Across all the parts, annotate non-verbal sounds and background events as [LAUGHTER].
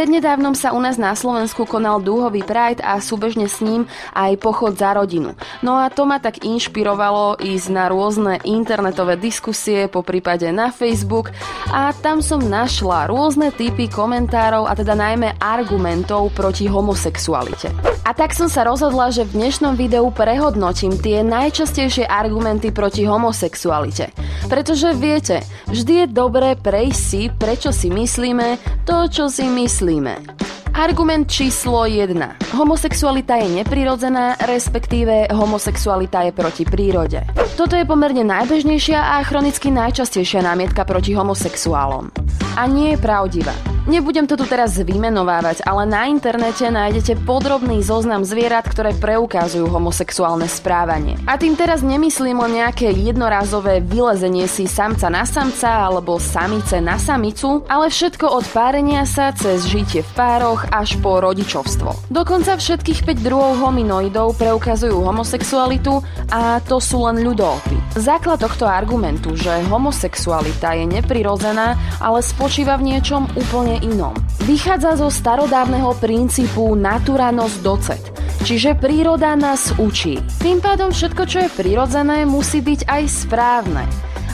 Prednedávnom sa u nás na Slovensku konal dúhový Pride a súbežne s ním aj pochod za rodinu. No a to ma tak inšpirovalo ísť na rôzne internetové diskusie, po prípade na Facebook a tam som našla rôzne typy komentárov a teda najmä argumentov proti homosexualite. A tak som sa rozhodla, že v dnešnom videu prehodnotím tie najčastejšie argumenty proti homosexualite. Pretože viete, vždy je dobré prejsť si, prečo si myslíme to, čo si myslíme. Argument číslo 1. Homosexualita je neprirodzená, respektíve homosexualita je proti prírode. Toto je pomerne najbežnejšia a chronicky najčastejšia námietka proti homosexuálom. A nie je pravdivá. Nebudem to tu teraz vymenovávať, ale na internete nájdete podrobný zoznam zvierat, ktoré preukazujú homosexuálne správanie. A tým teraz nemyslím len nejaké jednorazové vylezenie si samca na samca alebo samice na samicu, ale všetko od párenia sa cez žitie v pároch až po rodičovstvo. Dokonca všetkých 5 druhov hominoidov preukazujú homosexualitu a to sú len ľudópy. Základ tohto argumentu, že homosexualita je neprirodzená, ale spočíva v niečom úplne inom. Vychádza zo starodávneho princípu natura nos docet, čiže príroda nás učí. Tým pádom všetko, čo je prirodzené, musí byť aj správne.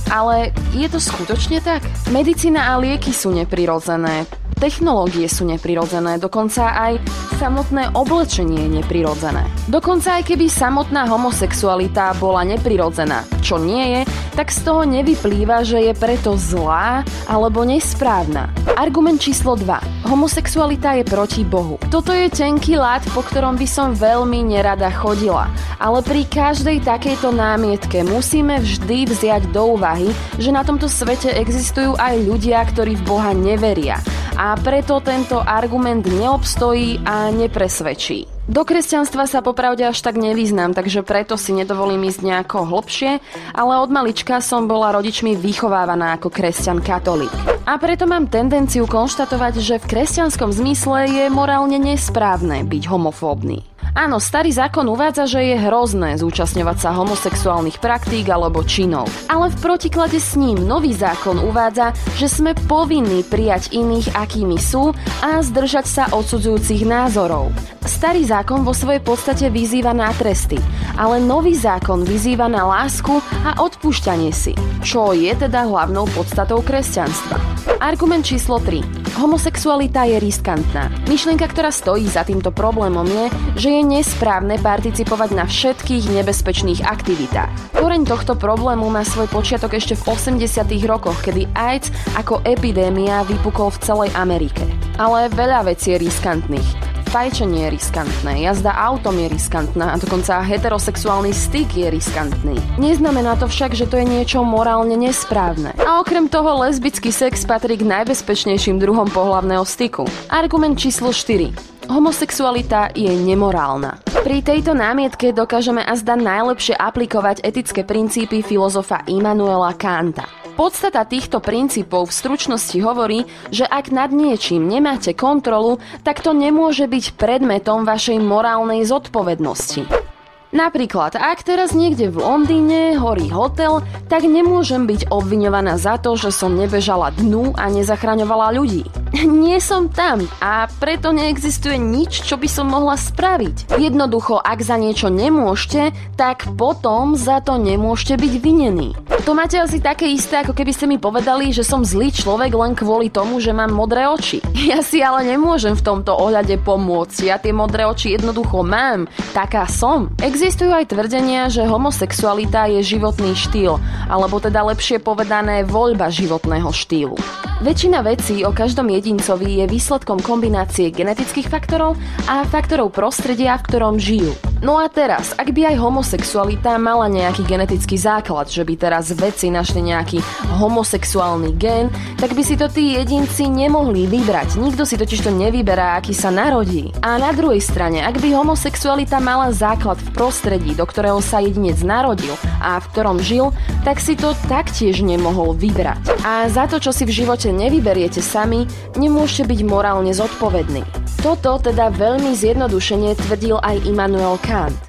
Ale je to skutočne tak? Medicína a lieky sú neprirodzené, technológie sú neprirodzené, dokonca aj samotné oblečenie je neprirodzené. Dokonca aj keby samotná homosexualita bola neprirodzená, čo nie je, tak z toho nevyplýva, že je preto zlá alebo nesprávna. Argument číslo 2. Homosexualita je proti Bohu. Toto je tenký lát, po ktorom by som veľmi nerada chodila. Ale pri každej takejto námietke musíme vždy vziať do úvahy, že na tomto svete existujú aj ľudia, ktorí v Boha neveria a preto tento argument neobstojí a nepresvedčí. Do kresťanstva sa popravde až tak nevyznám, takže preto si nedovolím ísť nejako hlbšie, ale od malička som bola rodičmi vychovávaná ako kresťan katolík. A preto mám tendenciu konštatovať, že v kresťanskom zmysle je morálne nesprávne byť homofóbny. Áno, starý zákon uvádza, že je hrozné zúčastňovať sa homosexuálnych praktík alebo činov. Ale v protiklade s ním nový zákon uvádza, že sme povinní prijať iných, akými sú a zdržať sa odsudzujúcich názorov. Starý zákon vo svojej podstate vyzýva na tresty, ale nový zákon vyzýva na lásku a odpúšťanie si, čo je teda hlavnou podstatou kresťanstva. Argument číslo 3. Homosexualita je riskantná. Myšlienka, ktorá stojí za týmto problémom je, že je nesprávne participovať na všetkých nebezpečných aktivitách. Koreň tohto problému má svoj počiatok ešte v 80. rokoch, kedy AIDS ako epidémia vypukol v celej Amerike. Ale veľa vecí je riskantných. Fajčenie je riskantné, jazda autom je riskantná a dokonca heterosexuálny styk je riskantný. Neznamená to však, že to je niečo morálne nesprávne. A okrem toho lesbický sex patrí k najbezpečnejším druhom pohlavného styku. Argument číslo 4. Homosexualita je nemorálna. Pri tejto námietke dokážeme azda najlepšie aplikovať etické princípy filozofa Immanuela Kanta. Podstata týchto princípov v stručnosti hovorí, že ak nad niečím nemáte kontrolu, tak to nemôže byť predmetom vašej morálnej zodpovednosti. Napríklad, ak teraz niekde v Londýne horí hotel, tak nemôžem byť obviňovaná za to, že som nebežala dnu a nezachraňovala ľudí. Nie som tam a preto neexistuje nič, čo by som mohla spraviť. Jednoducho, ak za niečo nemôžete, tak potom za to nemôžete byť vinení. To máte asi také isté, ako keby ste mi povedali, že som zlý človek len kvôli tomu, že mám modré oči. [LAUGHS] Ja si ale nemôžem v tomto ohľade pomôcť. Ja tie modré oči jednoducho mám. Taká som. Existujú aj tvrdenia, že homosexualita je životný štýl, alebo teda lepšie povedané voľba životného štýlu. Väčšina vecí o každom jedincovi je výsledkom kombinácie genetických faktorov a faktorov prostredia, v ktorom žijú. No a teraz, ak by aj homosexualita mala nejaký genetický základ, že by teraz vedci našli nejaký homosexuálny gen, tak by si to tí jedinci nemohli vybrať. Nikto si totiž to nevyberá, aký sa narodí. A na druhej strane, ak by homosexualita mala základ v prostredí, do ktorého sa jedinec narodil a v ktorom žil, tak si to taktiež nemohol vybrať. A za to, čo si v živote nevyberiete sami, nemôžete byť morálne zodpovední. Toto teda veľmi zjednodušene tvrdil aj Immanuel Kant.